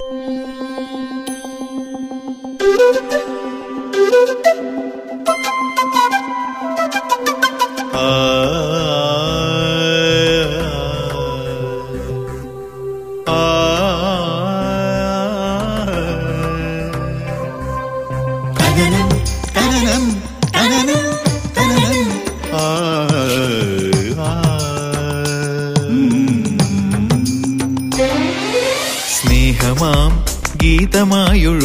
തനനം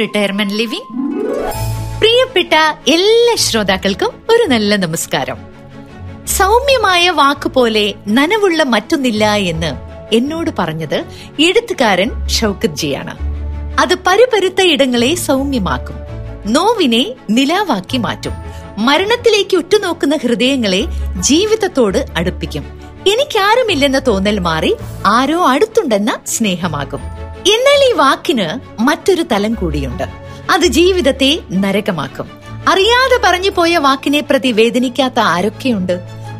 retirement living പ്രിയപ്പെട്ട എല്ലാ ശ്രോതാക്കൾക്കും ഒരു നല്ല നമസ്കാരം. സൗമ്യമായ വാക്ക് പോലെ നനവുള്ള മറ്റൊന്നില്ല എന്ന് എന്നോട് പറഞ്ഞത് എഴുത്തുകാരൻ ഷൗക്കത്ത് ജിയാണ് അത് പരുപരുത്ത ഇടങ്ങളെ സൗമ്യമാക്കും. നോവിനെ നിലാവാക്കി മാറ്റും. മരണത്തിലേക്ക് ഉറ്റുനോക്കുന്ന ഹൃദയങ്ങളെ ജീവിതത്തോട് അടുപ്പിക്കും. എനിക്കാരുമില്ലെന്ന തോന്നൽ മാറി ആരോ അടുത്തുണ്ടെന്ന സ്നേഹമാകും. എന്നാൽ ഈ വാക്കിന് മറ്റൊരു തലം കൂടിയുണ്ട്. അത് ജീവിതത്തെ നരകമാക്കും. അറിയാതെ പറഞ്ഞു പോയ വാക്കിനെ പ്രതി വേദനിക്കാത്ത ആരൊക്കെയുണ്ട്?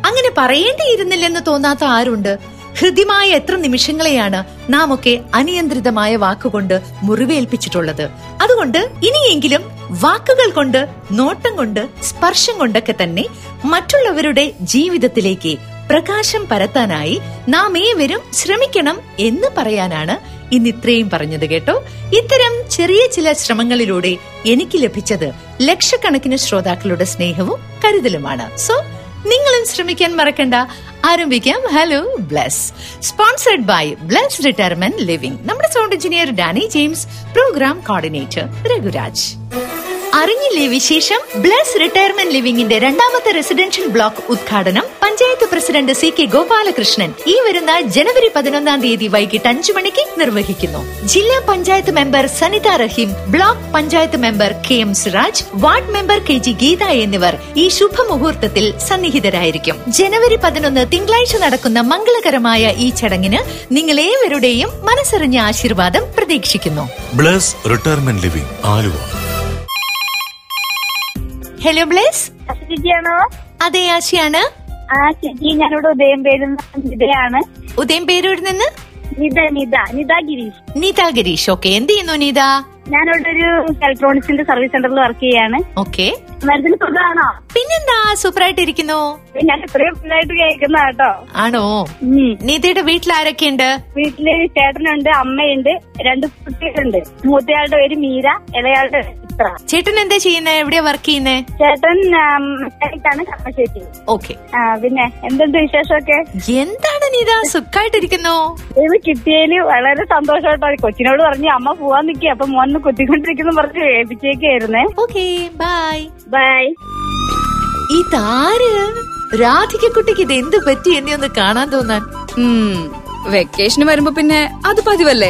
അങ്ങനെ പറയേണ്ടിയിരുന്നില്ലെന്ന് തോന്നാത്ത ആരുണ്ട്? ഹൃദ്യമായ എത്ര നിമിഷങ്ങളെയാണ് നാം ഒക്കെ അനിയന്ത്രിതമായ വാക്കുകൊണ്ട് മുറിവേൽപ്പിച്ചിട്ടുള്ളത്? അതുകൊണ്ട് ഇനിയെങ്കിലും വാക്കുകൾ കൊണ്ട് നോട്ടം കൊണ്ട് സ്പർശം കൊണ്ടൊക്കെ തന്നെ മറ്റുള്ളവരുടെ ജീവിതത്തിലേക്ക് പ്രകാശം പരത്താനായി നാം ഏവരും ശ്രമിക്കണം എന്ന് പറയാനാണ് ഇന്ന് ഇത്രയും പറഞ്ഞത് കേട്ടോ. ഇത്തരം ചെറിയ ചില ശ്രമങ്ങളിലൂടെ എനിക്ക് ലഭിച്ചത് ലക്ഷക്കണക്കിന് ശ്രോതാക്കളുടെ സ്നേഹവും കരുതലുമാണ്. സോ നിങ്ങളും ശ്രമിക്കാൻ മറക്കണ്ട. ആരംഭിക്കാം. Hello Bless sponsored by Bless retirement living നമ്മുടെ sound engineer Danny James program coordinator Raghuraj. അറിഞ്ഞില്ലേ വിശേഷം? ബ്ലസ് റിട്ടയർമെന്റ് ലിവിംഗിന്റെ രണ്ടാമത്തെ റെസിഡൻഷ്യൽ ബ്ലോക്ക് ഉദ്ഘാടനം panchayat president C K Gopalakrishnan. ഈ വരുന്ന ജനുവരി പതിനൊന്നാം തീയതി വൈകിട്ട് അഞ്ചു മണിക്ക് നിർവഹിക്കുന്നു. ജില്ലാ panchayat member Sanitha Rahim block panchayat member K M Siraj ward member K G Geetha എന്നിവർ ഈ ശുഭമുഹൂർത്തത്തിൽ സന്നിഹിതരായിരിക്കും. ജനുവരി പതിനൊന്ന് തിങ്കളാഴ്ച നടക്കുന്ന മംഗളകരമായ ഈ ചടങ്ങിന് നിങ്ങൾ ഏവരുടെയും മനസ്സറിഞ്ഞ ആശീർവാദം പ്രതീക്ഷിക്കുന്നു. Bless retirement living Aluva. Hello Bless ചേച്ചിയാണോ അതെ ആശയാണ്. ആ ചേച്ചി ഞാനിവിടെ ഉദയം പേരിൽ നിതയാണ്. ഉദയം പേരൂരിൽ നിന്ന്? നിത നിത. നിത ഗിരീഷ്. നിത ഗിരീഷ്. ഓക്കെ എന്ത് ചെയ്യുന്നു നിത? ഞാനിവിടെ ഒരു ഇലക്ട്രോണിക്സിന്റെ സർവീസ് സെന്ററിൽ വർക്ക് ചെയ്യാണ്. ഓക്കെ. മരുന്നിന് സുഖമാണോ പിന്നെന്താ സൂപ്പറായിട്ടിരിക്കുന്നു? ഞാൻ ഇത്രയും ഫുള്ളായിട്ട് കേൾക്കുന്ന കേട്ടോ. ആണോ. നീതയുടെ വീട്ടിൽ ആരൊക്കെയുണ്ട്? വീട്ടിൽ ചേട്ടനുണ്ട് അമ്മയുണ്ട് രണ്ട് കുട്ടികളുണ്ട്. മൂത്തയാളുടെ പേര് മീര ഇളയാളുടെ ചേട്ടൻ എന്താ ചെയ്യുന്നത് എവിടെയാ വർക്ക് ചെയ്യുന്നേ? ചേട്ടൻ മെക്കാനിക്കാണ് കമ്മശ്ശേരി ഓക്കെ പിന്നെ എന്തുണ്ട് വിശേഷമൊക്കെ? എന്താണ് നീത സുഖമായിട്ടിരിക്കുന്നു ഇത് കിട്ടിയതിൽ വളരെ സന്തോഷമായിട്ടോ കൊച്ചിനോട് പറഞ്ഞു അമ്മ പോവാൻ നിൽക്കുക അപ്പൊ മോൻ കുത്തിക്കൊണ്ടിരിക്കുന്നു പറഞ്ഞ് ഏൽപ്പിച്ചേക്കായിരുന്നേ ഓക്കെ ബൈ ബൈ ഇതാര്? രാധികക്കുട്ടിക്ക് ഇത് എന്ത് പറ്റി? എന്നെ ഒന്ന് കാണാൻ തോന്നാൻ. ഉം, വെക്കേഷന് വരുമ്പോ പിന്നെ അത് പതിവല്ലേ?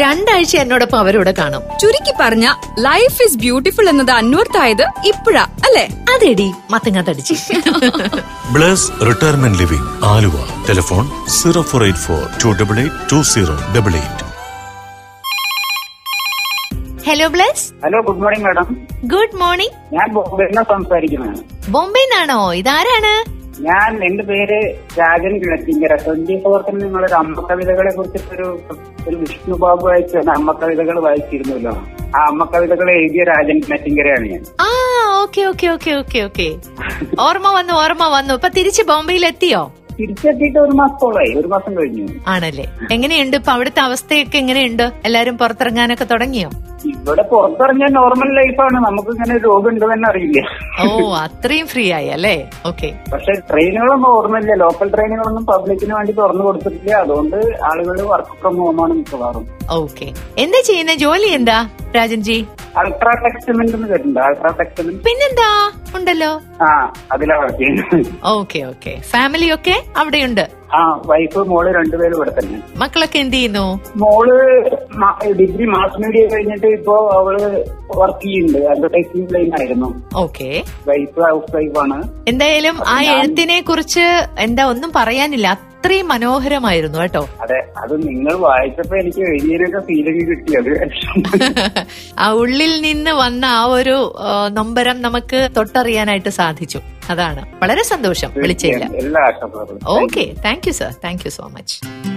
രണ്ടാഴ്ച എന്നോടൊപ്പം അവരോട് കാണും. ചുരുക്കി പറഞ്ഞ ലൈഫ് ഇസ് ബ്യൂട്ടിഫുൾ എന്നത് അന്വർത്ഥായത് ഇപ്പഴാ അല്ലേ? അതെടി മത്തങ്ങ തടിച്ച്. Bless retirement living Aluva. Telephone zero four eight four two double eight two zero double eight. Hello bless. Hello good morning madam good morning ഞാൻ ബോംബെ നിന്ന് സംസാരിക്കുന്നതാണ്. ബോംബെന്നാണോ ഇതാരാണ്? ഞാൻ എന്റെ പേര് രാജൻ കിണറ്റിങ്കര ട്വന്റി ഫോർത്തിന് നിങ്ങളൊരു അമ്മ കവിതകളെ കുറിച്ചിട്ടൊരു ഒരു വിഷ്ണു ബാബു അയച്ച അമ്മ കവിതകൾ വായിച്ചിരുന്നല്ലോ. ആ അമ്മ കവിതകൾ എഴുതിയ രാജൻ കിണറ്റിങ്കരയാണ് ഞാൻ. ആ okay okay okay okay okay. ഓർമ്മ വന്നു ഓർമ്മ വന്നു. ഇപ്പൊ തിരിച്ച് ബോംബെയിൽ എത്തിയോ തിരിച്ചെത്തിയിട്ട് ഒരു മാസത്തോളായി. ഒരു മാസം കഴിഞ്ഞു. ആണല്ലേ? എങ്ങനെയുണ്ട്? ഇപ്പൊ അവിടുത്തെ അവസ്ഥയൊക്കെ എങ്ങനെയുണ്ട്? എല്ലാരും പുറത്തിറങ്ങാനൊക്കെ തുടങ്ങിയോ? ഇവിടെ പുറത്തിറങ്ങിയ നോർമൽ ലൈഫാണ് നമുക്ക് ഇങ്ങനെ രോഗം ഉണ്ടോ തന്നെ അറിയില്ല. ഓ അത്രയും ഫ്രീ ആയി അല്ലേ? ഓക്കെ പക്ഷെ ട്രെയിനുകളൊന്നും ഓർമ്മയില്ല. ലോക്കൽ ട്രെയിനുകളൊന്നും പബ്ലിക്കിന് വേണ്ടി തുറന്നു കൊടുത്തിട്ടില്ല. അതുകൊണ്ട് ആളുകൾ വർക്ക് ഫ്രം ഹോമാണ് മിക്കവാറും. ഓക്കെ എന്താ ചെയ്യുന്ന? ജോലി എന്താ രാജൻജി? അൾട്രാ ടെക്സ്റ്റമെന്റ് എന്ന് കേട്ടിട്ടുണ്ട്. അൾട്രാ ടെക്സ്റ്റമെന്റ് പിന്നെന്താ? ഉണ്ടല്ലോ. ആ അതിലാ വർക്ക് ചെയ്യുന്നത്. ഓക്കെ ഓക്കെ ഫാമിലി ഒക്കെ? അവിടെയുണ്ട്. ആ വൈഫ് മോൾ രണ്ടുപേരും ഇവിടെ തന്നെ. മക്കളൊക്കെ എന്ത് ചെയ്യുന്നു? മോൾ ഡിഗ്രി മാസ് മീഡിയ കഴിഞ്ഞിട്ട് ഇപ്പോ അവൾ വർക്ക് ചെയ്യുന്നുണ്ട്. അഡ്വർടൈസിംഗ് ലൈൻ ആയിരുന്നു. ഓക്കെ. വൈഫ് ഹൗസ് വൈഫ് ആണ്. എന്തായാലും ആ എഴുത്തിനെ കുറിച്ച് എന്താ ഒന്നും പറയാനില്ല. അത്രയും മനോഹരമായിരുന്നു കേട്ടോ. അതെ അത് നിങ്ങൾ വായിച്ചപ്പോ എനിക്ക് എഴുതിയതിനൊക്കെ ഫീലിംഗ് കിട്ടിയത് ആ ഉള്ളിൽ നിന്ന് വന്ന ആ ഒരു നൊമ്പരം നമുക്ക് തൊട്ടറിയാനായിട്ട് സാധിച്ചു. അതാണ്. വളരെ സന്തോഷം. വിളിച്ചില്ല okay thank you sir thank you so much ആരെയോ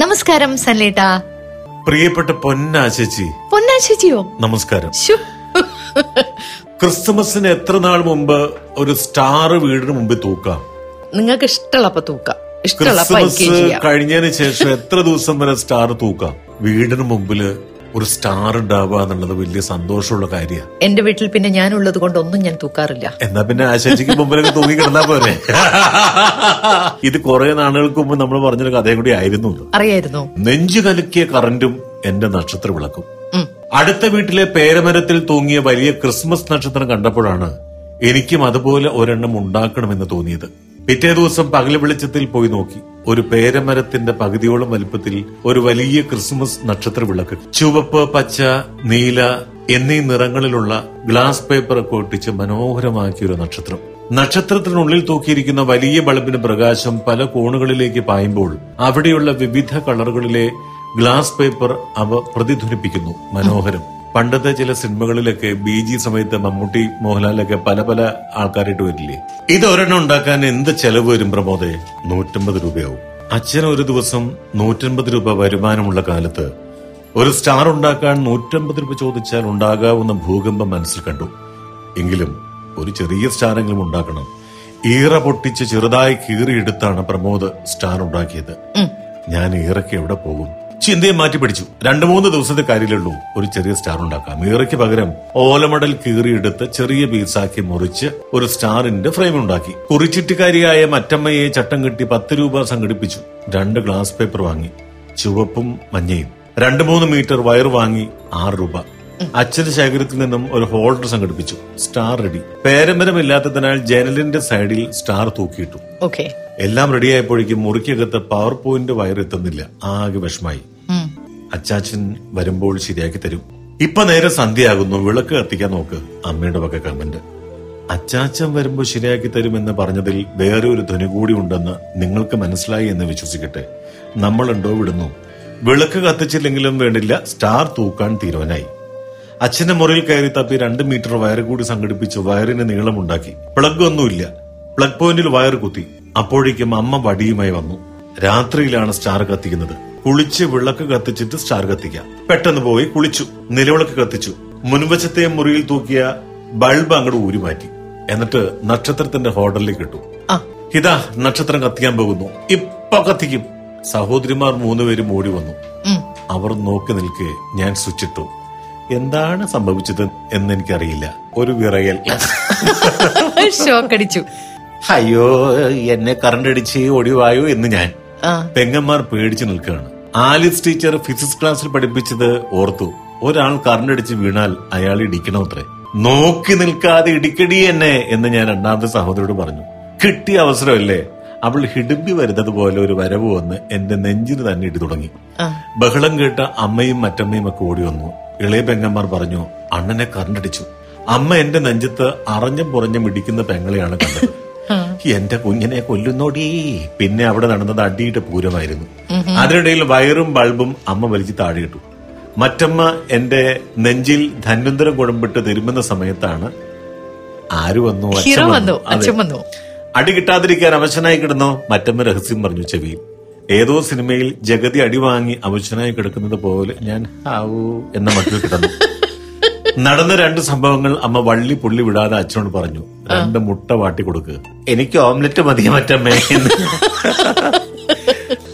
നമസ്കാരം സല്ലേട്ടാ പ്രിയപ്പെട്ട പൊന്നാശേച്ചി. പൊന്നാശേച്ചിയോ? നമസ്കാരം. ക്രിസ്മസിന് ക്രിസ്തുമസിന് എത്ര നാൾ മുമ്പ് ഒരു സ്റ്റാർ വീടിന് മുമ്പിൽ തൂക്കാം? നിങ്ങൾക്ക് ഇഷ്ടമുള്ളപ്പോ തൂക്കാം ക്രിസ്മസ് ചെയ്യാം. കഴിഞ്ഞതിന് ശേഷം എത്ര ദിവസം വരെ സ്റ്റാർ തൂക്കാം? വീടിന് മുമ്പിൽ ഒരു സ്റ്റാർ ഉണ്ടാവുക എന്നുള്ളത് വലിയ സന്തോഷമുള്ള കാര്യമാണ് എന്റെ വീട്ടിൽ പിന്നെ ഞാനുള്ളത് കൊണ്ട് ഒന്നും ഞാൻ തൂക്കാറില്ല. എന്നാ പിന്നെ ആശാജിക്ക് മുമ്പിലൊക്കെ തൂങ്ങി കിടന്നാ പോരെ. ഇത് കുറെ നാളുകൾക്ക് മുമ്പ് നമ്മൾ പറഞ്ഞൊരു കഥയും കൂടി ആയിരുന്നു അറിയായിരുന്നു? നെഞ്ചു കലക്കിയ കറന്റും എന്റെ നക്ഷത്ര വിളക്കും. അടുത്ത വീട്ടിലെ പേരമരത്തിൽ തൂങ്ങിയ വലിയ ക്രിസ്മസ് നക്ഷത്രം കണ്ടപ്പോഴാണ് എനിക്കും അതുപോലെ ഒരെണ്ണം ഉണ്ടാക്കണമെന്ന് തോന്നിയത്. പിറ്റേ ദിവസം പകൽ വെളിച്ചത്തിൽ പോയി നോക്കി. ഒരു പേരമരത്തിന്റെ പകുതിയോളം വലുപ്പത്തിൽ ഒരു വലിയ ക്രിസ്മസ് നക്ഷത്ര വിളക്ക്. ചുവപ്പ് പച്ച നീല എന്നീ നിറങ്ങളിലുള്ള ഗ്ലാസ് പേപ്പർ ഒക്കെ ഒട്ടിച്ച് മനോഹരമാക്കിയ ഒരു നക്ഷത്രം. നക്ഷത്രത്തിനുള്ളിൽ തൂക്കിയിരിക്കുന്ന വലിയ ബൾബിന് പ്രകാശം പല കോണുകളിലേക്ക് പായുമ്പോൾ അവിടെയുള്ള വിവിധ കളറുകളിലെ ഗ്ലാസ് പേപ്പർ അവ പ്രതിധ്വനിപ്പിക്കുന്നു. മനോഹരം. പണ്ടത്തെ ചില സിനിമകളിലൊക്കെ ബി ജി സമയത്ത് മമ്മൂട്ടി മോഹൻലാലൊക്കെ പല പല ആൾക്കാരായിട്ട് വരില്ലേ? ഇത് ഒരെണ്ണം ഉണ്ടാക്കാൻ എന്ത് ചെലവ് വരും പ്രമോദേ? നൂറ്റമ്പത് രൂപയാവും. അച്ഛൻ ഒരു ദിവസം നൂറ്റമ്പത് രൂപ വരുമാനമുള്ള കാലത്ത് ഒരു സ്റ്റാർ ഉണ്ടാക്കാൻ നൂറ്റമ്പത് രൂപ ചോദിച്ചാൽ ഉണ്ടാകാവുന്ന ഭൂകമ്പം മനസ്സിൽ കണ്ടു. എങ്കിലും ഒരു ചെറിയ സ്റ്റാറെങ്കിലും ഉണ്ടാക്കണം. ഈറ പൊട്ടിച്ച് ചെറുതായി കീറിയെടുത്താണ് പ്രമോദ് സ്റ്റാർ ഉണ്ടാക്കിയത്. ഞാൻ ഈറയ്ക്ക് എവിടെ പോകും? ചിന്തയെ മാറ്റി പിടിച്ചു. രണ്ടു മൂന്ന് ദിവസത്തെ കാര്യമുള്ളൂ ഒരു ചെറിയ സ്റ്റാർ ഉണ്ടാക്കാം. മീറയ്ക്ക് പകരം ഓലമടൽ കീറിയെടുത്ത് ചെറിയ പീസാക്കി മുറിച്ച് ഒരു സ്റ്റാറിന്റെ ഫ്രെയിം ഉണ്ടാക്കി. കുറിച്ചിട്ടുകാരിയായ മറ്റമ്മയെ ചട്ടം കെട്ടി പത്ത് രൂപ സംഘടിപ്പിച്ചു. രണ്ട് ഗ്ലാസ് പേപ്പർ വാങ്ങി. ചുവപ്പും മഞ്ഞയും. രണ്ടു മൂന്ന് മീറ്റർ വയർ വാങ്ങി ആറ് രൂപ. അച്ഛന്റെ ശേഖരത്തിൽ നിന്നും ഒരു ഹോൾഡർ സംഘടിപ്പിച്ചു. Star ready. പേരമ്പരമില്ലാത്തതിനാൽ ജനലിന്റെ സൈഡിൽ സ്റ്റാർ തൂക്കിയിട്ടു. എല്ലാം റെഡിയായപ്പോഴേക്കും മുറിക്കകത്ത് പവർ പോയിന്റ് വയർ എത്തുന്നില്ല. ആകെ വിഷമായി. അച്ചാച്ചൻ വരുമ്പോൾ ശരിയാക്കി തരും. ഇപ്പൊ നേരെ സന്ധ്യയാകുന്നു. വിളക്ക് കത്തിക്കാൻ നോക്ക്. അമ്മയുടെ വക കമന്റ് അച്ചാച്ചൻ വരുമ്പോൾ ശരിയാക്കി തരും എന്ന് പറഞ്ഞതിൽ വേറെ ഒരു ധ്വനി കൂടി ഉണ്ടെന്ന് നിങ്ങൾക്ക് മനസ്സിലായി എന്ന് വിശ്വസിക്കട്ടെ. നമ്മളുണ്ടോ വിടുന്നു. വിളക്ക് കത്തിച്ചില്ലെങ്കിലും വേണ്ടില്ല. സ്റ്റാർ തൂക്കാൻ തീരുവനായി. അച്ഛന്റെ മുറിയിൽ കയറി തപ്പി രണ്ട് മീറ്റർ വയർ കൂടി സംഘടിപ്പിച്ച് വയറിന് നീളമുണ്ടാക്കി. പ്ലഗ് ഒന്നുമില്ല. പ്ലഗ് പോയിന്റിൽ വയർ കുത്തി. അപ്പോഴേക്കും അമ്മ വടിയുമായി വന്നു. രാത്രിയിലാണ് സ്റ്റാർ കത്തിക്കുന്നത്. കുളിച്ച് വിളക്ക് കത്തിച്ചിട്ട് സ്റ്റാർ കത്തിക്കാം. പെട്ടെന്ന് പോയി കുളിച്ചു നിലവിളക്ക് കത്തിച്ചു. മുൻവശത്തെ മുറിയിൽ തൂക്കിയ ബൾബ് അങ്ങോട്ട് ഊരി മാറ്റി. എന്നിട്ട് നക്ഷത്രത്തിന്റെ ഹോട്ടലിലേക്ക് ഇട്ടു. ആ. ഇതാ നക്ഷത്രം കത്തിക്കാൻ പോകുന്നു. ഇപ്പൊ കത്തിക്കും. സഹോദരിമാർ മൂന്നുപേരും ഓടി വന്നു. അവർ നോക്കി നിൽക്കെ ഞാൻ സ്വിച്ചിട്ടു എന്താണ് സംഭവിച്ചത് എന്ന് എനിക്കറിയില്ല ഒരു വിറയൽ. അയ്യോ എന്നെ കറണ്ട് അടിച്ച് ഓടിവായോ എന്ന് ഞാൻ. പെങ്ങന്മാർ പേടിച്ചു നിൽക്കുകയാണ്. ആലിസ് ടീച്ചർ ഫിസിക്സ് ക്ലാസ്സിൽ പഠിപ്പിച്ചത് ഓർത്തു. ഒരാൾ കറണ്ട് അടിച്ച് വീണാൽ അയാൾ ഇടിക്കണമത്രേ നോക്കി നിൽക്കാതെ ഇടിക്കടി എന്നെ എന്ന് ഞാൻ രണ്ടാമത്തെ സഹോദരോട് പറഞ്ഞു. കിട്ടിയ അവസരമല്ലേ? അവൾ ഹിടുമ്പി വരുന്നത് പോലെ ഒരു വരവ് വന്ന് എന്റെ നെഞ്ചിന് തന്നെ ഇടി തുടങ്ങി. ബഹളം കേട്ട അമ്മയും മറ്റമ്മയും ഒക്കെ ഓടി വന്നു. ഇളയ പെങ്ങന്മാർ പറഞ്ഞു അണ്ണനെ കറണ്ടടിച്ചു അമ്മ എന്റെ നെഞ്ചത്ത് അറിഞ്ഞും പുറഞ്ഞും ഇടിക്കുന്ന പെങ്ങളെയാണ് കണ്ടത്. എന്റെ കുഞ്ഞിനെ കൊല്ലുന്നോടി. പിന്നെ അവിടെ നടന്നത് അടിയിട്ട് പൂരമായിരുന്നു. അതിനിടയിൽ വയറും ബൾബും അമ്മ വലിച്ചു താഴെയിട്ടു മറ്റമ്മ എന്റെ നെഞ്ചിൽ ധന്വന്തരം കുഴമ്പിട്ട് തിരുമുന്ന സമയത്താണ് ആര് വന്നു? അച്ഛൻ വന്നു. വന്നു വന്നു. അടി കിട്ടാതിരിക്കാൻ അവശനായി കിടന്നോ? മറ്റമ്മ രഹസ്യം പറഞ്ഞു ചെവിയിൽ. ഏതോ സിനിമയിൽ ജഗതി അടിവാങ്ങി അവശനായി കിടക്കുന്നത് പോലെ ഞാൻ ഹാവൂ എന്ന മട്ടിൽ കിടന്നു. നടന്ന രണ്ട് സംഭവങ്ങൾ അമ്മ വള്ളി പുള്ളി വിടാതെ അച്ഛനോട് പറഞ്ഞു. രണ്ട് മുട്ട വാട്ടി കൊടുക്കുക എനിക്ക് ഓംലെറ്റ് മതി മറ്റമ്മേ.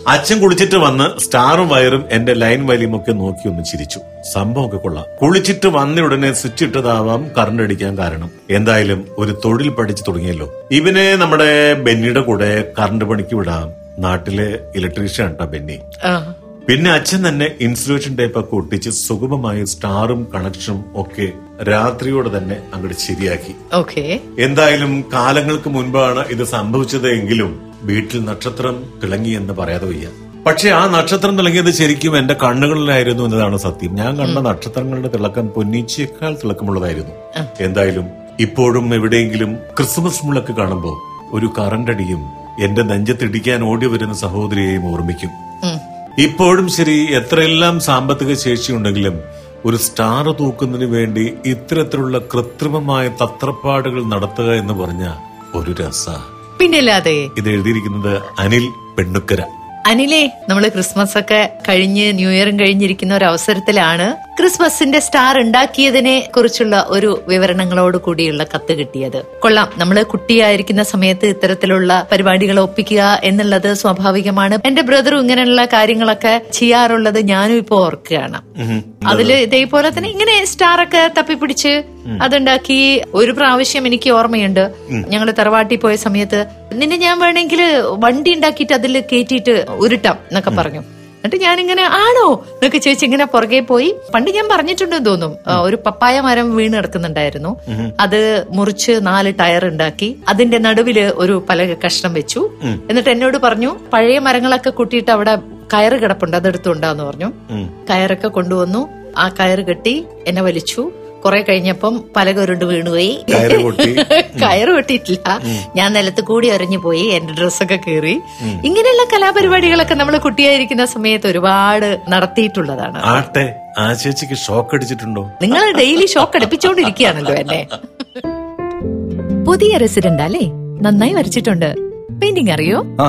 അച്ഛൻ കുളിച്ചിട്ട് വന്ന് സ്റ്റാറും വയറും എന്റെ ലൈൻ വലിയും ഒക്കെ നോക്കി ഒന്ന് ചിരിച്ചു. സംഭവമൊക്കെ കൊള്ളാം. കുളിച്ചിട്ട് വന്ന ഉടനെ സ്വിച്ച് ഇട്ടതാവാം കറണ്ട് അടിക്കാൻ കാരണം. എന്തായാലും ഒരു തൊഴിൽ പഠിച്ചു തുടങ്ങിയല്ലോ. ഇവനെ നമ്മുടെ ബെന്നിയുടെ കൂടെ കറണ്ട് പണിക്ക് വിടാം. നാട്ടിലെ ഇലക്ട്രീഷ്യൻ കേട്ടോ ബെന്നി. ആ. പിന്നെ അച്ഛൻ തന്നെ ഇൻസുലേഷൻ ടേപ്പ് ഒക്കെ ഒട്ടിച്ച് സുഗമമായി സ്റ്റാറും കണക്ഷനും ഒക്കെ രാത്രിയോടെ തന്നെ അങ്ങോട്ട് ശരിയാക്കി. ഓക്കെ. എന്തായാലും കാലങ്ങൾക്ക് മുൻപാണ് ഇത് സംഭവിച്ചത് എങ്കിലും വീട്ടിൽ നക്ഷത്രം തിളങ്ങി എന്ന് പറയാതെ വയ്യ. പക്ഷെ ആ നക്ഷത്രം തിളങ്ങിയത് ശരിക്കും എന്റെ കണ്ണുകളിലായിരുന്നു എന്നതാണ് സത്യം. ഞാൻ കണ്ട നക്ഷത്രങ്ങളുടെ തിളക്കം പൊന്നീച്ചയേക്കാൾ തിളക്കമുള്ളതായിരുന്നു. എന്തായാലും ഇപ്പോഴും എവിടെയെങ്കിലും ക്രിസ്മസ് മുളക്ക് കാണുമ്പോൾ ഒരു കറണ്ടടിയും എന്റെ നെഞ്ചത്തിടിക്കാൻ ഓടി വരുന്ന സഹോദരിയെയും ഓർമ്മിക്കും. ഇപ്പോഴും ശരി എത്രയെല്ലാം സാമ്പത്തിക ശേഷിയുണ്ടെങ്കിലും ഒരു സ്റ്റാർ തൂക്കുന്നതിന് വേണ്ടി ഇത്തരത്തിലുള്ള കൃത്രിമമായ തത്രപ്പാടുകൾ നടത്തുക എന്ന് പറഞ്ഞ ഒരു രസ. പിന്നല്ലാതെ ഇത് എഴുതിയിരിക്കുന്നത് അനിൽ പെണ്ണുക്കര. അനിലേ നമ്മൾ ക്രിസ്മസ് ഒക്കെ കഴിഞ്ഞ് ന്യൂ ഇയറും കഴിഞ്ഞിരിക്കുന്ന ഒരു അവസരത്തിലാണ് ക്രിസ്മസിന്റെ സ്റ്റാർ ഉണ്ടാക്കിയതിനെ കുറിച്ചുള്ള ഒരു വിവരണങ്ങളോട് കൂടിയുള്ള കത്ത് കിട്ടിയത്. കൊള്ളാം. നമ്മൾ കുട്ടിയായിരിക്കുന്ന സമയത്ത് ഇത്തരത്തിലുള്ള പരിപാടികൾ ഒപ്പിക്കുക എന്നുള്ളത് സ്വാഭാവികമാണ്. എന്റെ ബ്രദറും ഇങ്ങനെയുള്ള കാര്യങ്ങളൊക്കെ ചെയ്യാറുള്ളത് ഞാനും ഇപ്പൊ ഓർക്കുകയാണ്. അതിൽ ഇതേപോലെ തന്നെ ഇങ്ങനെ സ്റ്റാർ ഒക്കെ തപ്പിപ്പിടിച്ച് അതുണ്ടാക്കി ഒരു പ്രാവശ്യം എനിക്ക് ഓർമ്മയുണ്ട്. ഞങ്ങൾ തറവാട്ടി പോയ സമയത്ത് നിന്നെ ഞാൻ വേണമെങ്കിൽ വണ്ടി ഉണ്ടാക്കിയിട്ട് അതിൽ കയറ്റിയിട്ട് ഉരുട്ടാം എന്നൊക്കെ പറഞ്ഞു. എന്നിട്ട് ഞാനിങ്ങനെ ആണോ? എന്നൊക്കെ ചോദിച്ചു ഇങ്ങനെ പുറകെ പോയി. പണ്ട് ഞാൻ പറഞ്ഞിട്ടുണ്ടെന്ന് തോന്നും. ഒരു പപ്പായ മരം വീണ് കിടക്കുന്നുണ്ടായിരുന്നു. അത് മുറിച്ച് നാല് ടയർ ഉണ്ടാക്കി അതിന്റെ നടുവിൽ ഒരു പല കഷ്ണം വെച്ചു. എന്നിട്ട് എന്നോട് പറഞ്ഞു പഴയ മരങ്ങളൊക്കെ കൂട്ടിയിട്ട് അവിടെ കയറ് കിടപ്പുണ്ട് അതെടുത്തുണ്ടാന്ന് പറഞ്ഞു. കയറൊക്കെ കൊണ്ടുവന്നു. ആ കയറ് കെട്ടി എന്നെ വലിച്ചു. കുറെ കഴിഞ്ഞപ്പം പലക ഉരുണ്ട് വീണുപോയി. കയറ് പൊട്ടി. കയറ് പൊട്ടിയിട്ടില്ല. ഞാൻ നിലത്ത് കൂടി അറിഞ്ഞു പോയി എന്റെ ഡ്രസ്സൊക്കെ കീറി. ഇങ്ങനെയുള്ള കലാപരിപാടികളൊക്കെ നമ്മൾ കുട്ടിയായിരിക്കുന്ന സമയത്ത് ഒരുപാട് നടത്തിയിട്ടുള്ളതാണ്. ആട്ടെ ആ ചേച്ചിക്ക് ഷോക്ക് അടിച്ചിട്ടുണ്ടോ? നിങ്ങൾ ഡെയിലി ഷോക്ക് അടുപ്പിച്ചോണ്ടിരിക്കുകയാണല്ലോ എന്നെ. പുതിയ റെസിഡന്റ് അല്ലേ? നന്നായി വരച്ചിട്ടുണ്ട്. പെയിന്റിംഗ് അറിയോ? ആ.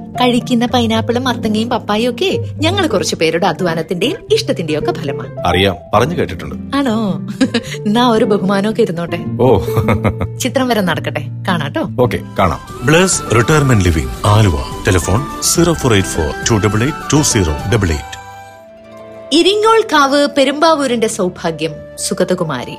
കഴിക്കുന്ന പൈനാപ്പിളും മത്തങ്ങയും പപ്പായും ഒക്കെ ഞങ്ങൾ കുറച്ചു പേരുടെ അധ്വാനത്തിന്റെയും ഇഷ്ടത്തിന്റെയും ഒക്കെ ഫലമാണ്. അറിയാം. പറഞ്ഞു കേട്ടിട്ടുണ്ട്. ആണോ? എന്നാ ഒരു ബഹുമാനമൊക്കെ ഇരുന്നോട്ടെ. ഓ. ചിത്രം വരെ നടക്കട്ടെ. കാണാട്ടോ. ഓക്കെ കാണാം. Bless retirement living Aluva. Telephone zero four eight four two double eight two zero double eight. Iringol Kavu പെരുമ്പാവൂരിന്റെ സൗഭാഗ്യം സുഗതകുമാരി.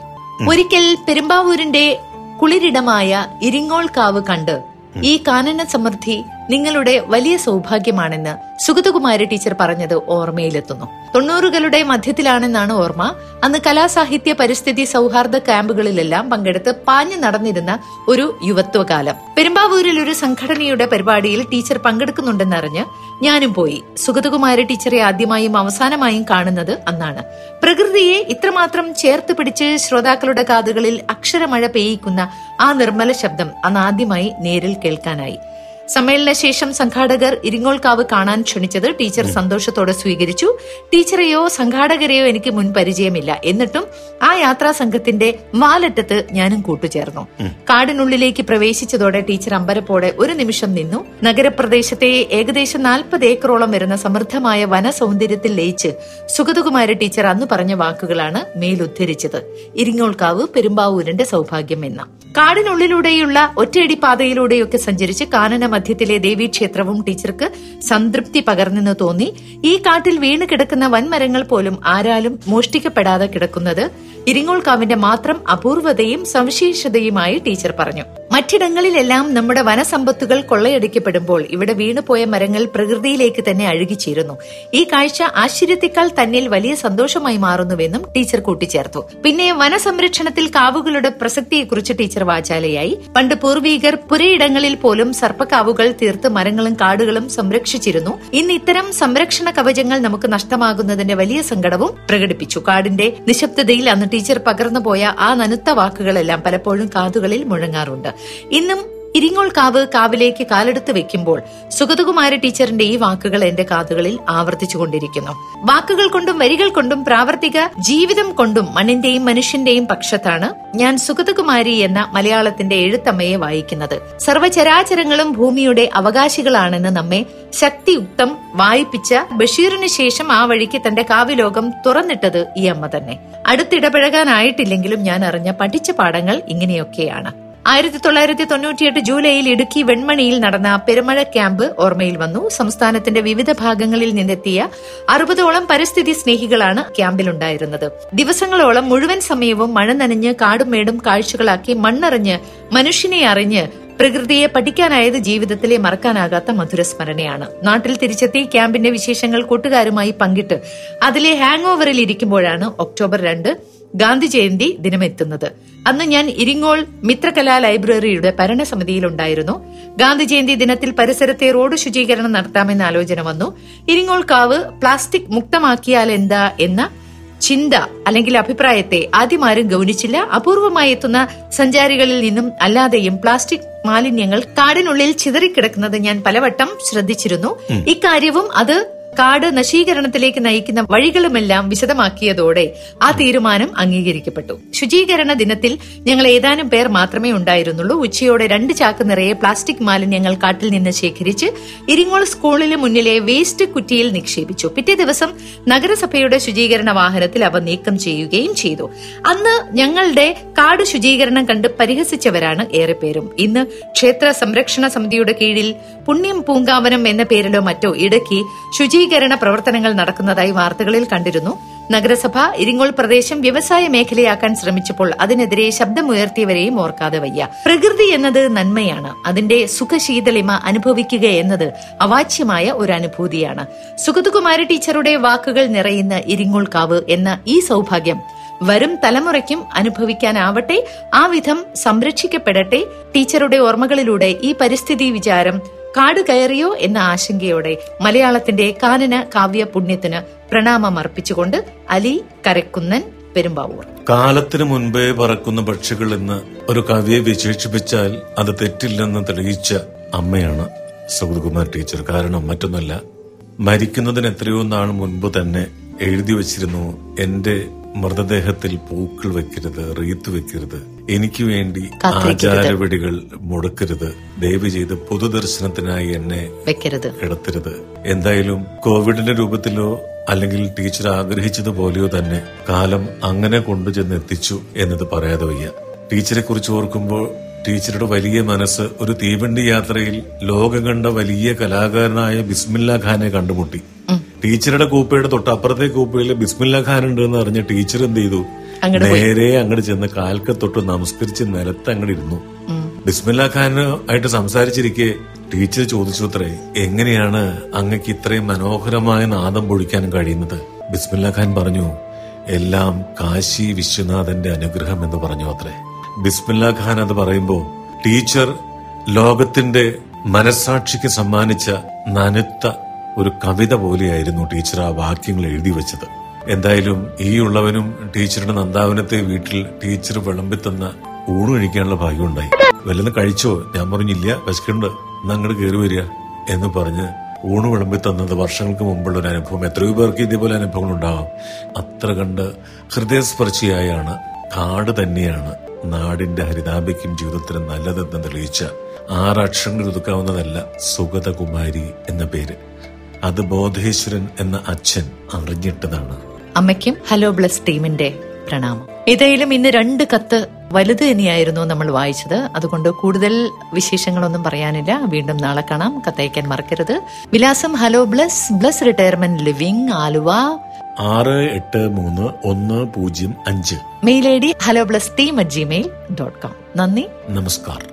ഒരിക്കൽ പെരുമ്പാവൂരിന്റെ കുളിരിടമായ ഇരിങ്ങോൾ കാവ് കണ്ട് ഈ കാനന സമൃദ്ധി നിങ്ങളുടെ വലിയ സൗഭാഗ്യമാണെന്ന് സുഗതകുമാരി ടീച്ചർ പറഞ്ഞത് ഓർമ്മയിലെത്തുന്നു. തൊണ്ണൂറുകളുടെ മധ്യത്തിലാണെന്നാണ് ഓർമ്മ. അന്ന് കലാസാഹിത്യ പരിസ്ഥിതി സൗഹാർദ്ദ ക്യാമ്പുകളിലെല്ലാം പങ്കെടുത്ത് പാഞ്ഞു നടന്നിരുന്ന ഒരു യുവത്വകാലം. പെരുമ്പാവൂരിൽ ഒരു സംഘടനയുടെ പരിപാടിയിൽ ടീച്ചർ പങ്കെടുക്കുന്നുണ്ടെന്നറിഞ്ഞ് ഞാനും പോയി. സുഗതകുമാരി ടീച്ചറെ ആദ്യമായും അവസാനമായും കാണുന്നത് അന്നാണ്. പ്രകൃതിയെ ഇത്രമാത്രം ചേർത്ത് പിടിച്ച് ശ്രോതാക്കളുടെ കാതുകളിൽ അക്ഷരമഴ പെയ്യിക്കുന്ന ആ നിർമ്മല ശബ്ദം അന്ന് ആദ്യമായി നേരിൽ കേൾക്കാനായി. സമ്മേളന ശേഷം സംഘാടകർ ഇരിങ്ങോൾക്കാവ് കാണാൻ ക്ഷണിച്ചത് ടീച്ചർ സന്തോഷത്തോടെ സ്വീകരിച്ചു. ടീച്ചറെയോ സംഘാടകരെയോ എനിക്ക് മുൻ പരിചയമില്ല. എന്നിട്ടും ആ യാത്രാ സംഘത്തിന്റെ വാലറ്റത്ത് ഞാനും കൂട്ടുചേർന്നു. കാടിനുള്ളിലേക്ക് പ്രവേശിച്ചതോടെ ടീച്ചർ അമ്പരപ്പോടെ ഒരു നിമിഷം നിന്നു. നഗരപ്രദേശത്തെ ഏകദേശം നാൽപ്പത് ഏക്കറോളം വരുന്ന സമൃദ്ധമായ വന സൗന്ദര്യത്തിൽ ലയിച്ച് സുഗതകുമാരി ടീച്ചർ അന്ന് പറഞ്ഞ വാക്കുകളാണ് മേലുദ്ധരിച്ചത്. ഇരിങ്ങോൾക്കാവ് പെരുമ്പാവൂരിന്റെ സൗഭാഗ്യം എന്ന. കാടിനുള്ളിലൂടെയുള്ള ഒറ്റയടി പാതയിലൂടെയൊക്കെ സഞ്ചരിച്ച് കാനന മധ്യത്തിലെ ദേവീക്ഷേത്രവും ടീച്ചർക്ക് സംതൃപ്തി പകർന്നെന്ന് തോന്നി. ഈ കാട്ടിൽ വീണ് കിടക്കുന്ന വൻമരങ്ങൾ പോലും ആരാലും മോഷ്ടിക്കപ്പെടാതെ കിടക്കുന്നത് ഇരിങ്ങോൾക്കാവിന്റെ മാത്രം അപൂർവതയും സവിശേഷതയുമായി ടീച്ചർ പറഞ്ഞു. മറ്റിടങ്ങളിലെല്ലാം നമ്മുടെ വനസമ്പത്തുകൾ കൊള്ളയടിക്കപ്പെടുമ്പോൾ ഇവിടെ വീണുപോയ മരങ്ങൾ പ്രകൃതിയിലേക്ക് തന്നെ അഴുകിച്ചേരുന്നു. ഈ കാഴ്ച ആശ്ചര്യത്തെക്കാൾ തന്നിൽ വലിയ സന്തോഷമായി മാറുന്നുവെന്നും ടീച്ചർ കൂട്ടിച്ചേർത്തു. പിന്നെ വനസംരക്ഷണത്തിൽ കാവുകളുടെ പ്രസക്തിയെക്കുറിച്ച് ടീച്ചർ വാചാലയായി. പണ്ട് പൂർവീകർ പുരയിടങ്ങളിൽ പോലും സർപ്പക്കാവുകൾ തീർത്ത് മരങ്ങളും കാടുകളും സംരക്ഷിച്ചിരുന്നു. ഇന്ന് ഇത്തരം സംരക്ഷണ കവചങ്ങൾ നമുക്ക് നഷ്ടമാകുന്നതിന്റെ വലിയ സങ്കടവും പ്രകടിപ്പിച്ചു. കാടിന്റെ നിശബ്ദതയിൽ അന്ന് ടീച്ചർ പകർന്നുപോയ ആ നനുത്ത വാക്കുകളെല്ലാം പലപ്പോഴും കാതുകളിൽ മുഴങ്ങാറുണ്ട്. ഇന്നും ഇരിങ്ങോൾ കാവ് കാവിലേക്ക് കാലെടുത്ത് വെക്കുമ്പോൾ സുഗതകുമാര ടീച്ചറിന്റെ ഈ വാക്കുകൾ എന്റെ കാതുകളിൽ ആവർത്തിച്ചുകൊണ്ടിരിക്കുന്നു. വാക്കുകൾ കൊണ്ടും വരികൾ കൊണ്ടും പ്രാവർത്തിക ജീവിതം കൊണ്ടും മണ്ണിന്റെയും മനുഷ്യന്റെയും പക്ഷത്താണ് ഞാൻ സുഗതകുമാരി എന്ന മലയാളത്തിന്റെ എഴുത്തമ്മയെ വായിക്കുന്നത്. സർവചരാചരങ്ങളും ഭൂമിയുടെ അവകാശികളാണെന്ന് നമ്മെ ശക്തിയുക്തം വായിപ്പിച്ച ബഷീറിന് ശേഷം ആ വഴിക്ക് തന്റെ കാവ്യലോകം തുറന്നിട്ടത് ഈ അമ്മ തന്നെ. അടുത്തിടപഴകാനായിട്ടില്ലെങ്കിലും ഞാൻ അറിഞ്ഞ പഠിച്ച പാഠങ്ങൾ ഇങ്ങനെയൊക്കെയാണ്. ആയിരത്തി തൊള്ളായിരത്തി തൊണ്ണൂറ്റിയെട്ട് ജൂലൈയിൽ ഇടുക്കി വെൺമണിയിൽ നടന്ന പെരുമഴ ക്യാമ്പ് ഓർമ്മയിൽ വന്നു. സംസ്ഥാനത്തിന്റെ വിവിധ ഭാഗങ്ങളിൽ നിന്നെത്തിയ അറുപതോളം പരിസ്ഥിതി സ്നേഹികളാണ് ക്യാമ്പിലുണ്ടായിരുന്നത്. ദിവസങ്ങളോളം മുഴുവൻ സമയവും മഴ നനഞ്ഞ് കാടും മേടും കാഴ്ചകളാക്കി മണ്ണറിഞ്ഞ് മനുഷ്യനെ അറിഞ്ഞ് പ്രകൃതിയെ പഠിക്കാനായത് ജീവിതത്തിലെ മറക്കാനാകാത്ത മധുരസ്മരണയാണ്. നാട്ടിൽ തിരിച്ചെത്തി ക്യാമ്പിന്റെ വിശേഷങ്ങൾ കൂട്ടുകാരുമായി പങ്കിട്ട് അതിലെ ഹാങ് ഓവറിൽ ഇരിക്കുമ്പോഴാണ് ഒക്ടോബർ രണ്ട് ഗാന്ധി ജയന്തി ദിനമെത്തുന്നത്. അന്ന് ഞാൻ ഇരിങ്ങോൾ മിത്രകലാ ലൈബ്രറിയുടെ ഭരണസമിതിയിലുണ്ടായിരുന്നു. ഗാന്ധി ജയന്തി ദിനത്തിൽ പരിസരത്തെ റോഡ് ശുചീകരണം നടത്താമെന്ന ആലോചന വന്നു. ഇരിങ്ങോൾ കാവ് പ്ലാസ്റ്റിക് മുക്തമാക്കിയാൽ എന്താ എന്ന ചിന്ത അല്ലെങ്കിൽ അഭിപ്രായത്തെ ആദ്യമാരും ഗൗനിച്ചില്ല. അപൂർവമായി എത്തുന്ന സഞ്ചാരികളിൽ നിന്നും അല്ലാതെയും പ്ലാസ്റ്റിക് മാലിന്യങ്ങൾ കാടിനുള്ളിൽ ചിതറിക്കിടക്കുന്നത് ഞാൻ പലവട്ടം ശ്രദ്ധിച്ചിരുന്നു. ഇക്കാര്യവും അത് കാട് നശീകരണത്തിലേക്ക് നയിക്കുന്ന വഴികളുമെല്ലാം വിശദമാക്കിയതോടെ ആ തീരുമാനം അംഗീകരിക്കപ്പെട്ടു. ശുചീകരണ ദിനത്തിൽ ഞങ്ങൾ ഏതാനും പേർ മാത്രമേ ഉണ്ടായിരുന്നുള്ളൂ. ഉച്ചയോടെ രണ്ട് ചാക്ക് നിറയെ പ്ലാസ്റ്റിക് മാലിന്യങ്ങൾ കാട്ടിൽ നിന്ന് ശേഖരിച്ച് ഇരിങ്ങോൾ സ്കൂളിന് മുന്നിലെ വേസ്റ്റ് കുറ്റിയിൽ നിക്ഷേപിച്ചു. പിറ്റേ ദിവസം നഗരസഭയുടെ ശുചീകരണ വാഹനത്തിൽ അവ നീക്കം ചെയ്യുകയും ചെയ്തു. അന്ന് ഞങ്ങളുടെ കാട് ശുചീകരണം കണ്ട് പരിഹസിച്ചവരാണ് ഏറെ പേരും ഇന്ന് ക്ഷേത്ര സംരക്ഷണ സമിതിയുടെ കീഴിൽ പുണ്യം പൂങ്കാവനം എന്ന പേരിലോ മറ്റോ ഇടയ്ക്ക് ശുചീകരണ പ്രവർത്തനങ്ങൾ നടക്കുന്നതായി വാർത്തകളിൽ കണ്ടിരുന്നു. നഗരസഭ ഇരിങ്ങോൾ പ്രദേശം വ്യവസായ മേഖലയാക്കാൻ ശ്രമിച്ചപ്പോൾ അതിനെതിരെ ശബ്ദമുയർത്തിയവരെയും ഓർക്കാതെ വയ്യ. പ്രകൃതി എന്നത് നന്മയാണ്. അതിന്റെ സുഖശീതളിമ അനുഭവിക്കുക എന്നത് അവാച്യമായ ഒരു അനുഭൂതിയാണ്. സുഗതകുമാരി ടീച്ചറുടെ വാക്കുകൾ നിറയുന്ന ഇരിങ്ങോൾ കാവ് എന്ന ഈ സൗഭാഗ്യം വരും തലമുറയ്ക്കും അനുഭവിക്കാനാവട്ടെ ആ വിധം സംരക്ഷിക്കപ്പെടട്ടെ ടീച്ചറുടെ ഓർമ്മകളിലൂടെ ഈ പരിസ്ഥിതി വിചാരം കാട് കയറിയോ എന്ന ആശങ്കയോടെ മലയാളത്തിന്റെ കാനന കാവ്യ പുണ്യത്തിന് പ്രണാമം അർപ്പിച്ചുകൊണ്ട് അലി കരക്കുന്നൻ പെരുമ്പാവൂർ. കാലത്തിനു മുൻപേ പറക്കുന്ന പക്ഷികൾ എന്ന് ഒരു കവിയെ വിശേഷിപ്പിച്ചാൽ അത് തെറ്റില്ലെന്ന് തെളിയിച്ച അമ്മയാണ് സുഗതകുമാർ ടീച്ചർ. കാരണം മറ്റൊന്നല്ല മരിക്കുന്നതിന് എത്രയോ നാൾ മുൻപ് തന്നെ എഴുതി വച്ചിരുന്നു എന്റെ മൃതദേഹത്തിൽ പൂക്കൾ വെക്കരുത് റീത്ത് വെക്കരുത് എനിക്ക് വേണ്ടി. ആചാരവിടികൾ മുടക്കരുത് ദയവ് ചെയ്ത് പൊതുദർശനത്തിനായി എന്നെ വെക്കരുത്. കിടത്തരുത്. എന്തായാലും കോവിഡിന്റെ രൂപത്തിലോ അല്ലെങ്കിൽ ടീച്ചർ ആഗ്രഹിച്ചതുപോലെയോ തന്നെ കാലം അങ്ങനെ കൊണ്ടുചെന്ന് എത്തിച്ചു എന്നത് പറയാതെ വയ്യ. ടീച്ചറെ കുറിച്ച് ഓർക്കുമ്പോൾ ടീച്ചറുടെ വലിയ മനസ്സ് ഒരു തീവണ്ടി യാത്രയിൽ ലോകം കണ്ട വലിയ കലാകാരനായ ബിസ്മില്ല ഖാനെ കണ്ടുമുട്ടി. ടീച്ചറുടെ കൂപ്പയുടെ തൊട്ടപ്പുറത്തെ കൂപ്പയിൽ ബിസ്മില്ല ഖാൻ ഉണ്ട് എന്ന് അറിഞ്ഞ ടീച്ചർ എന്ത് ചെയ്തു? നേരെ അങ്ങോട്ട് ചെന്ന് കാൽക്ക തൊട്ട് നമസ്കരിച്ച് നിലത്ത് അങ്ങോട്ട് ഇരുന്നു. ബിസ്മില്ല ഖാൻ ആയിട്ട് സംസാരിച്ചിരിക്കെ ടീച്ചർ ചോദിച്ചു അത്രേ എങ്ങനെയാണ് അങ്ങക്ക് ഇത്രയും മനോഹരമായ നാദം പൊഴിക്കാൻ കഴിയുന്നത്? ബിസ്മില്ല ഖാൻ പറഞ്ഞു എല്ലാം കാശി വിശ്വനാഥന്റെ അനുഗ്രഹം എന്ന് പറഞ്ഞു അത്രേ ബിസ്മില്ല ഖാൻ അത് പറയുമ്പോ ടീച്ചർ ലോകത്തിന്റെ മനസാക്ഷിക്ക് സമ്മാനിച്ച നനുത്ത ഒരു കവിത പോലെയായിരുന്നു ടീച്ചർ ആ വാക്യങ്ങൾ എഴുതി വെച്ചത്. എന്തായാലും ഈ ഉള്ളവനും ടീച്ചറുടെ നന്ദാവനത്തെ വീട്ടിൽ ടീച്ചർ വിളമ്പിത്തന്ന ഊണ് കഴിക്കാനുള്ള ഭാഗ്യമുണ്ടായി. വല്ലതും കഴിച്ചോ? ഞാൻ പറഞ്ഞില്ല. വിശക്കുണ്ട് എന്നങ്ങോട്ട് കയറി വരിക എന്ന് പറഞ്ഞ് ഊണ് വിളമ്പി തന്നത് വർഷങ്ങൾക്ക് മുമ്പുള്ള ഒരു അനുഭവം. എത്രയോ പേർക്ക് ഇതേപോലെ അനുഭവങ്ങൾ ഉണ്ടാവാം. അത്ര കണ്ട് ഹൃദയസ്പർശിയായാണ് കാട് തന്നെയാണ് നാടിന്റെ ഹരിതാപയ്ക്കും ജീവിതത്തിനും നല്ലതെന്ന് തെളിയിച്ച ആറക്ഷരങ്ങൾ ഒതുക്കാവുന്നതല്ല സുഗതകുമാരി എന്ന പേര്. അത് ബോധേശ്വരൻ എന്ന അച്ഛൻ അറിഞ്ഞിട്ടതാണ്. അമ്മയ്ക്കും ഹലോ ബ്ലസ് ടീമിന്റെ പ്രണാമം. ഏതായാലും ഇന്ന് രണ്ട് കത്ത് വലുത് തന്നെയായിരുന്നു നമ്മൾ വായിച്ചത്. അതുകൊണ്ട് കൂടുതൽ വിശേഷങ്ങളൊന്നും പറയാനില്ല. വീണ്ടും നാളെ കാണാം. കത്തയക്കാൻ മറക്കരുത്. വിലാസം hello bless bless retirement living Aluva. ആറ് എട്ട് മൂന്ന് ഒന്ന് പൂജ്യം അഞ്ച്. Mail I D hello bless team at Gmail dot com. നന്ദി. നമസ്കാരം.